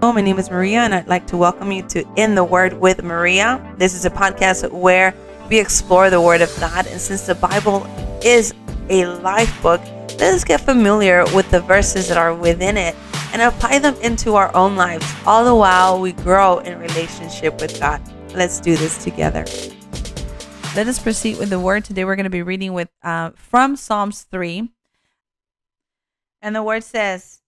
Hello, my name is Maria, and I'd like to welcome you to In the Word with Maria. This is a podcast where we explore the Word of God, and since the Bible is a life book, let us get familiar with the verses that are within it and apply them into our own lives, all the while we grow in relationship with God. Let's do this together. Let us proceed with the Word. Today we're going to be reading with uh, from Psalms 3. And the Word says,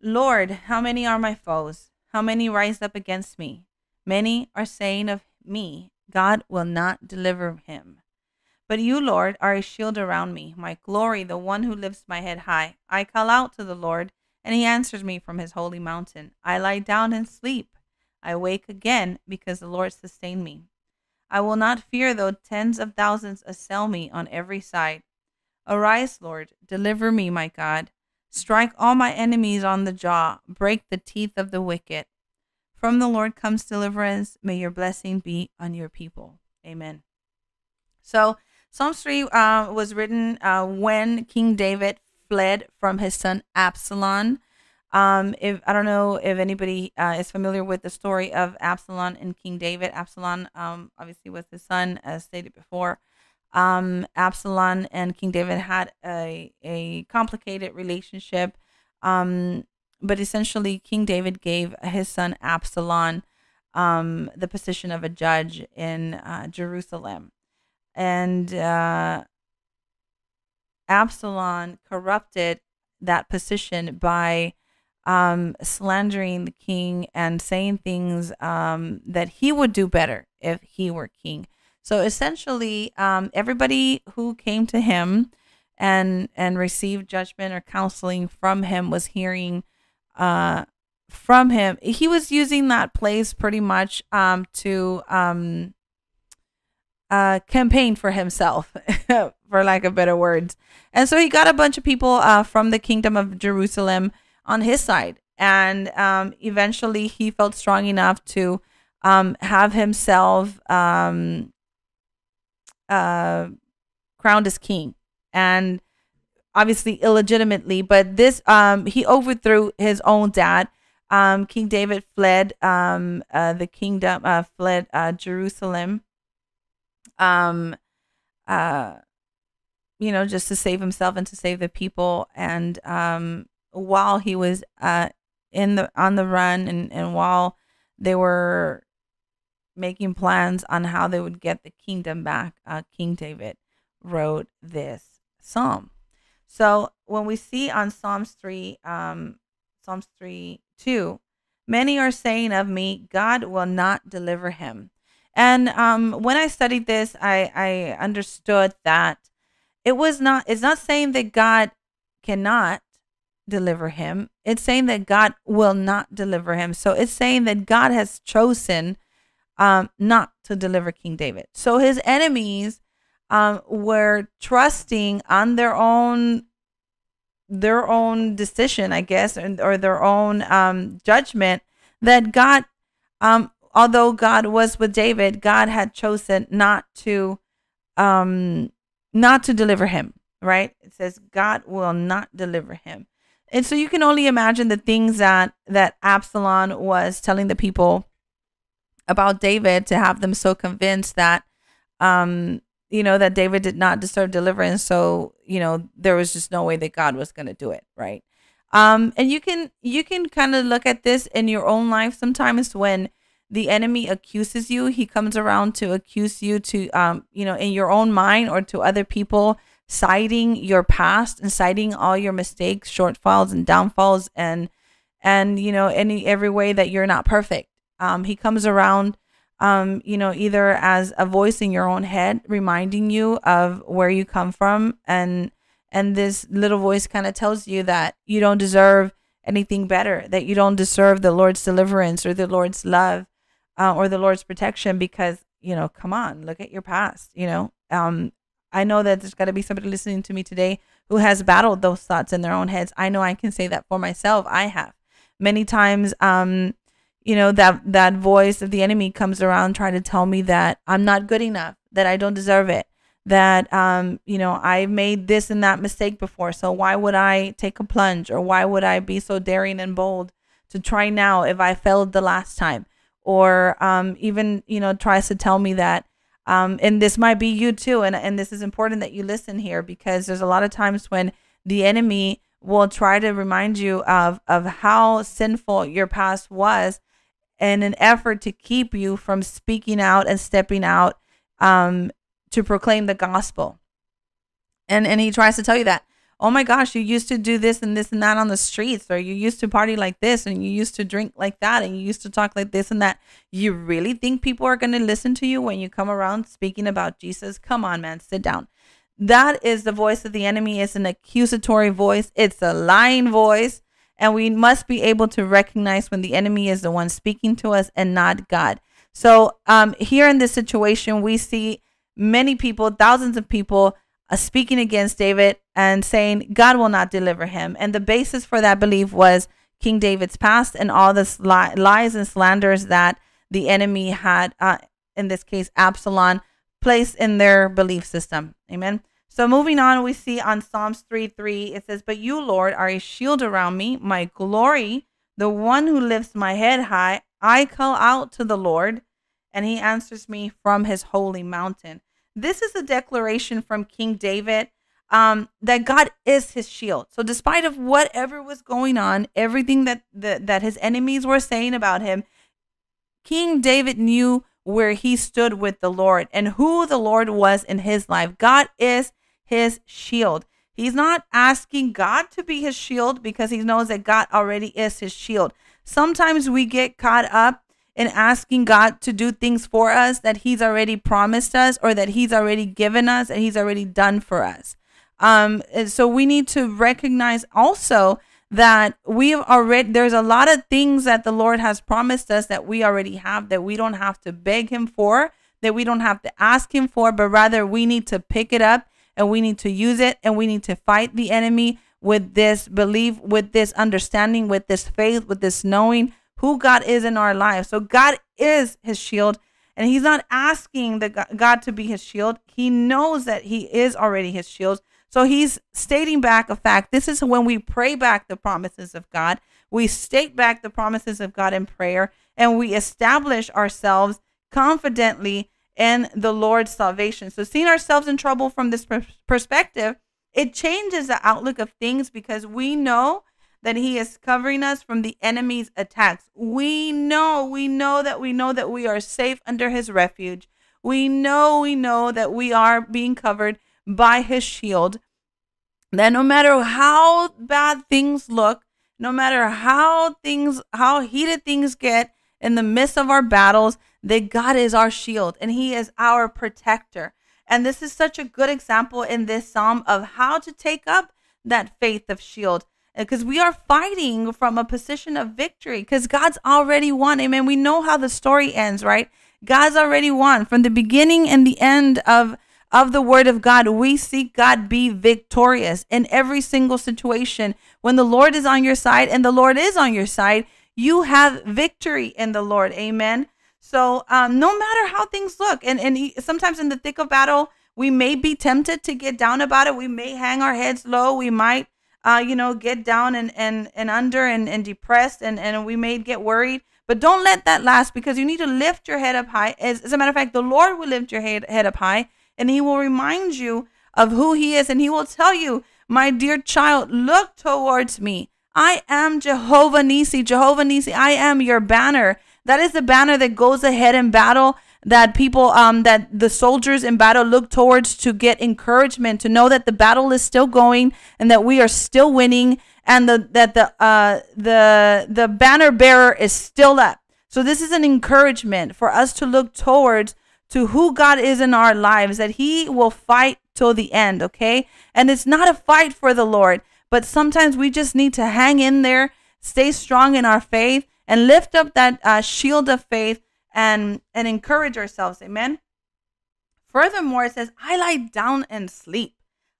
Lord, how many are my foes? How many rise up against me? Many are saying of me, God will not deliver him. But you, Lord, are a shield around me, my glory, the one who lifts my head high. I call out to the Lord, and he answers me from his holy mountain. I lie down and sleep. I wake again because the Lord sustained me. I will not fear though tens of thousands assail me on every side. Arise, Lord, deliver me, my God. Strike all my enemies on the jaw, break the teeth of the wicked. From the Lord comes deliverance. May your blessing be on your people. Amen. So, Psalms 3 uh, was written uh, when King David fled from his son Absalom. Um, if I don't know if anybody uh, is familiar with the story of Absalom and King David, Absalom um, obviously was his son, as stated before um, Absalom and King David had a, a complicated relationship. Um, but essentially, King David gave his son Absalom um, the position of a judge in uh, Jerusalem. And uh, Absalom corrupted that position by um, slandering the king and saying things um, that he would do better if he were king. So essentially, um, everybody who came to him and and received judgment or counseling from him was hearing uh, from him. He was using that place pretty much um, to um, uh, campaign for himself, for lack of better words. And so he got a bunch of people uh, from the kingdom of Jerusalem on his side. And um, eventually he felt strong enough to um, have himself um, uh, crowned as king, and obviously illegitimately. But this, um, he overthrew his own dad. Um, King David fled um, uh, the kingdom, uh, fled uh, Jerusalem. Um, uh, you know, just to save himself and to save the people. And um, while he was uh, in the on the run, and and while they were making plans on how they would get the kingdom back, uh, King David wrote this psalm. So when we see on Psalms 3, um, Psalms 3 2, many are saying of me, God will not deliver him. And um, when I studied this, I, I understood that it was not, it's not saying that God cannot deliver him. It's saying that God will not deliver him. So it's saying that God has chosen um, not to deliver King David. So his enemies um, were trusting on their own their own decision, I guess, or their own um, judgment that God, um, although God was with David, God had chosen not to, um, not to deliver him. Right? It says God will not deliver him, and so you can only imagine the things that that Absalom was telling the people about David to have them so convinced that um you know that David did not deserve deliverance. So you know there was just no way that God was going to do it right? Um and you can you can kind of look at this in your own life sometimes when the enemy accuses you. He comes around to accuse you to um you know in your own mind or to other people citing your past and citing all your mistakes shortfalls and downfalls and and you know any every way that you're not perfect um, he comes around, um, you know, either as a voice in your own head, reminding you of where you come from, and and this little voice kind of tells you that you don't deserve anything better, that you don't deserve the Lord's deliverance or the Lord's love uh, or the Lord's protection because you know, come on, look at your past. You know, um, I know that there's got to be somebody listening to me today who has battled those thoughts in their own heads. I know I can say that for myself. I have many times. Um, you know that that voice of the enemy comes around trying to tell me that i'm not good enough that i don't deserve it that um you know i made this and that mistake before so why would i take a plunge or why would i be so daring and bold to try now if I failed the last time, or um, even you know tries to tell me that. Um, and this might be you too, and and this is important that you listen here because there's a lot of times when the enemy will try to remind you of of how sinful your past was in an effort to keep you from speaking out and stepping out um, to proclaim the gospel. And and he tries to tell you that, oh my gosh, you used to do this and this and that on the streets, or you used to party like this, and you used to drink like that, and you used to talk like this and that. You really think people are going to listen to you when you come around speaking about Jesus? Come on, man, sit down. That is the voice of the enemy. It's an accusatory voice. It's a lying voice. And we must be able to recognize when the enemy is the one speaking to us and not God. So, um, here in this situation, we see many people, thousands of people, uh, speaking against David and saying God will not deliver him. And the basis for that belief was King David's past and all the li- lies and slanders that the enemy had, uh, in this case, Absalom, placed in their belief system. Amen. So moving on, we see on Psalms 3 3, it says, But you, Lord, are a shield around me, my glory, the one who lifts my head high. I call out to the Lord, and he answers me from his holy mountain. This is a declaration from King David um, that God is his shield. So despite of whatever was going on, everything that, that that his enemies were saying about him, King David knew where he stood with the Lord and who the Lord was in his life. God is his shield. He's not asking God to be his shield because he knows that God already is his shield. Sometimes we get caught up in asking God to do things for us that he's already promised us or that he's already given us and he's already done for us. Um, so we need to recognize also that we have already there's a lot of things that the Lord has promised us that we already have that we don't have to beg him for, that we don't have to ask him for, but rather we need to pick it up and we need to use it and we need to fight the enemy with this belief, with this understanding, with this faith, with this knowing who God is in our lives. So God is his shield and he's not asking the God to be his shield. He knows that he is already his shield. So he's stating back a fact. This is when we pray back the promises of God. We state back the promises of God in prayer and we establish ourselves confidently and the Lord's salvation. So, seeing ourselves in trouble from this perspective, it changes the outlook of things because we know that He is covering us from the enemy's attacks. We know, we know that we know that we are safe under His refuge. We know, we know that we are being covered by His shield. That no matter how bad things look, no matter how things, how heated things get in the midst of our battles, that God is our shield and He is our protector. And this is such a good example in this psalm of how to take up that faith of shield uh, because we are fighting from a position of victory because God's already won. Amen. We know how the story ends, right? God's already won from the beginning and the end of of the word of God. We see God be victorious in every single situation. When the Lord is on your side and the Lord is on your side, you have victory in the Lord. Amen. So um, no matter how things look, and and sometimes in the thick of battle, we may be tempted to get down about it. We may hang our heads low. We might, uh, you know, get down and and and under and and depressed, and and we may get worried. But don't let that last because you need to lift your head up high. As, as a matter of fact, the Lord will lift your head head up high, and He will remind you of who He is, and He will tell you, my dear child, look towards me. I am Jehovah Nissi, Jehovah Nissi. I am your banner. That is the banner that goes ahead in battle that people um that the soldiers in battle look towards to get encouragement to know that the battle is still going and that we are still winning and the that the uh the the banner bearer is still up. So this is an encouragement for us to look towards to who God is in our lives that he will fight till the end, okay? And it's not a fight for the Lord, but sometimes we just need to hang in there, stay strong in our faith and lift up that uh, shield of faith and and encourage ourselves. Amen? Furthermore it says i lie down and sleep.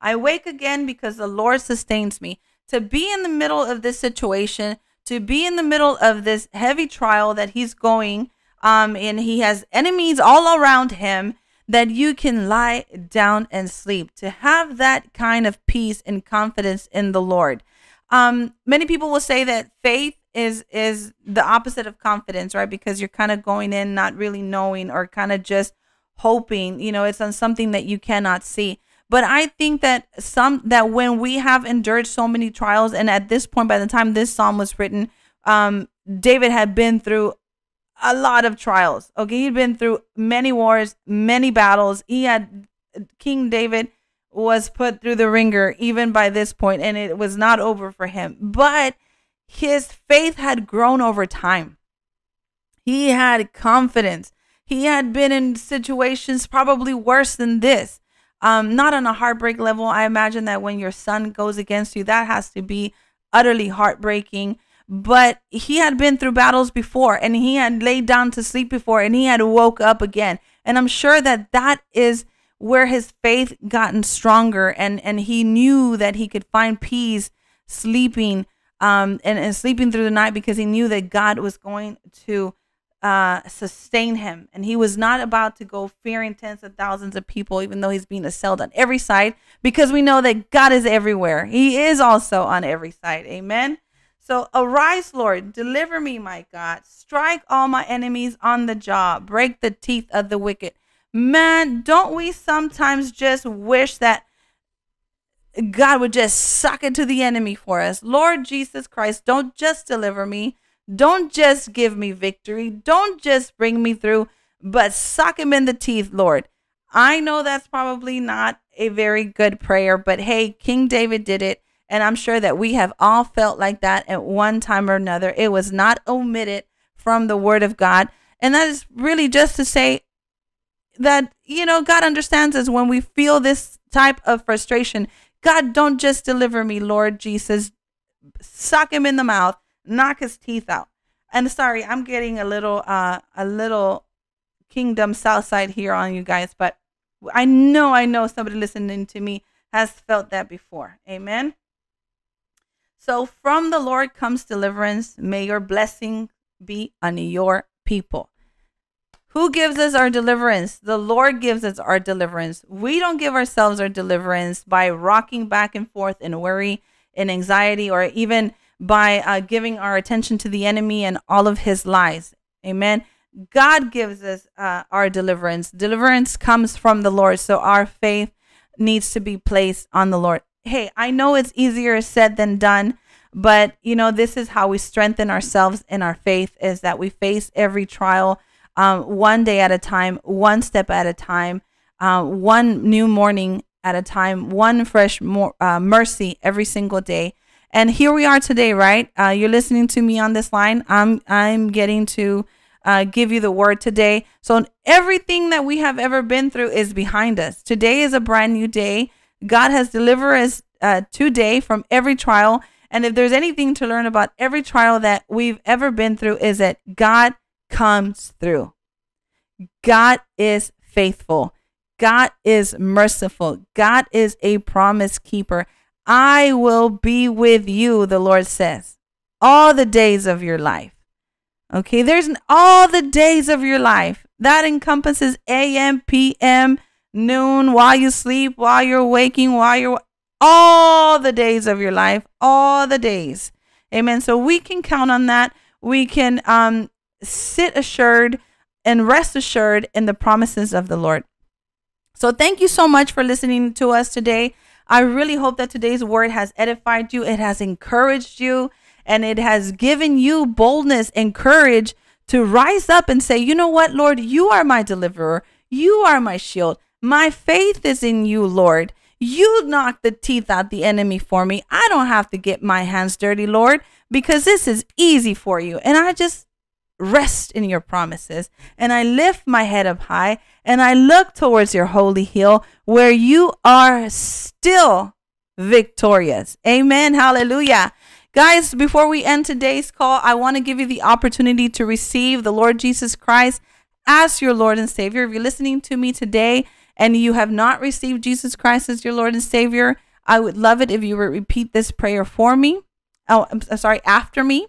I wake again because the lord sustains me. To be in the middle of this situation to be in the middle of this heavy trial that he's going um and he has enemies all around him that you can lie down and sleep. To have that kind of peace and confidence in the lord. Um many people will say that faith is is the opposite of confidence, right? Because you're kind of going in not really knowing or kind of just hoping, you know, it's on something that you cannot see. But I think that some that when we have endured so many trials, and at this point, by the time this psalm was written, um, David had been through a lot of trials. Okay, he'd been through many wars, many battles. He had King David was put through the wringer even by this point, and it was not over for him. But his faith had grown over time. He had confidence. He had been in situations probably worse than this. Um, not on a heartbreak level. I imagine that when your son goes against you, that has to be utterly heartbreaking. But he had been through battles before and he had laid down to sleep before and he had woke up again. And I'm sure that that is where his faith gotten stronger and and he knew that he could find peace sleeping um and, and sleeping through the night because he knew that God was going to uh, sustain him. And he was not about to go fearing tens of thousands of people, even though he's being assailed on every side, because we know that God is everywhere. He is also on every side. Amen. So arise, Lord, deliver me, my God. Strike all my enemies on the jaw, break the teeth of the wicked. Man, don't we sometimes just wish that God would just suck it to the enemy for us? Lord Jesus Christ, don't just deliver me. Don't just give me victory. Don't just bring me through, but suck him in the teeth, Lord. I know that's probably not a very good prayer, but hey, King David did it. And I'm sure that we have all felt like that at one time or another. It was not omitted from the word of God. And that is really just to say that, you know, God understands us when we feel this type of frustration. God, don't just deliver me, Lord Jesus. Suck him in the mouth knock his teeth out. And sorry, I'm getting a little uh a little kingdom south side here on you guys, but I know I know somebody listening to me has felt that before. Amen. So from the Lord comes deliverance. May your blessing be on your people. Who gives us our deliverance? The Lord gives us our deliverance. We don't give ourselves our deliverance by rocking back and forth in worry, in anxiety, or even by uh, giving our attention to the enemy and all of his lies. Amen. God gives us uh, our deliverance. Deliverance comes from the Lord. So our faith needs to be placed on the Lord. Hey, I know it's easier said than done, but you know, this is how we strengthen ourselves in our faith is that we face every trial um, one day at a time, one step at a time, uh, one new morning at a time, one fresh uh, mercy every single day. And here we are today, right? Uh, you're listening to me on this line. I'm I'm getting to uh, give you the word today. So everything that we have ever been through is behind us. Today is a brand new day. God has delivered us uh, today from every trial. And if there's anything to learn about every trial that we've ever been through, is that God comes through. God is faithful. God is merciful. God is a promise keeper. I will be with you, the Lord says, all the days of your life. Okay, there's all the days of your life. That encompasses AM, PM, noon, while you sleep, while you're waking, while you're all the days of your life, all the days. Amen. So we can count on that. We can um, sit assured and rest assured in the promises of the Lord. So thank you so much for listening to us today. I really hope that today's word has edified you, it has encouraged you, and it has given you boldness and courage to rise up and say, you know what, Lord, you are my deliverer, you are my shield. My faith is in you, Lord. You knock the teeth out the enemy for me. I don't have to get my hands dirty, Lord, because this is easy for you. And I just rest in your promises. And I lift my head up high and I look towards your holy hill where you are still victorious. Amen. Hallelujah. Guys, before we end today's call, I want to give you the opportunity to receive the Lord Jesus Christ as your Lord and Savior. If you're listening to me today and you have not received Jesus Christ as your Lord and Savior, I would love it if you would repeat this prayer for me. Oh, I'm sorry, after me.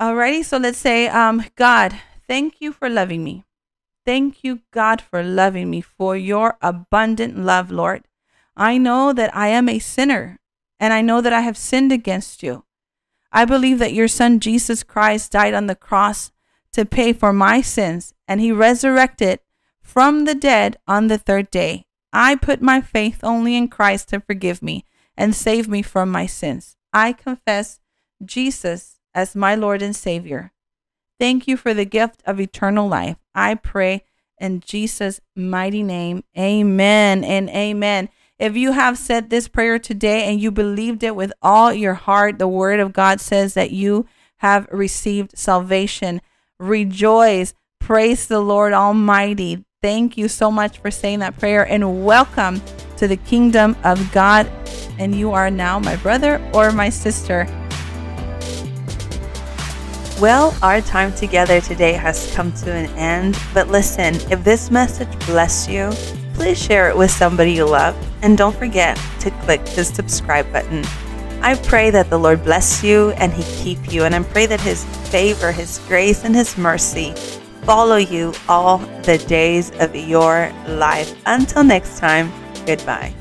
Alrighty, so let's say, um, God, thank you for loving me. Thank you, God, for loving me, for your abundant love, Lord. I know that I am a sinner, and I know that I have sinned against you. I believe that your son Jesus Christ died on the cross to pay for my sins and he resurrected from the dead on the third day. I put my faith only in Christ to forgive me and save me from my sins. I confess Jesus as my Lord and Savior. Thank you for the gift of eternal life. I pray in Jesus' mighty name. Amen and amen. If you have said this prayer today and you believed it with all your heart, the word of God says that you have received salvation. Rejoice. Praise the Lord Almighty. Thank you so much for saying that prayer and welcome to the kingdom of God. And you are now my brother or my sister. Well, our time together today has come to an end. But listen, if this message blessed you, please share it with somebody you love. And don't forget to click the subscribe button. I pray that the Lord bless you and He keep you. And I pray that His favor, His grace, and His mercy follow you all the days of your life. Until next time, goodbye.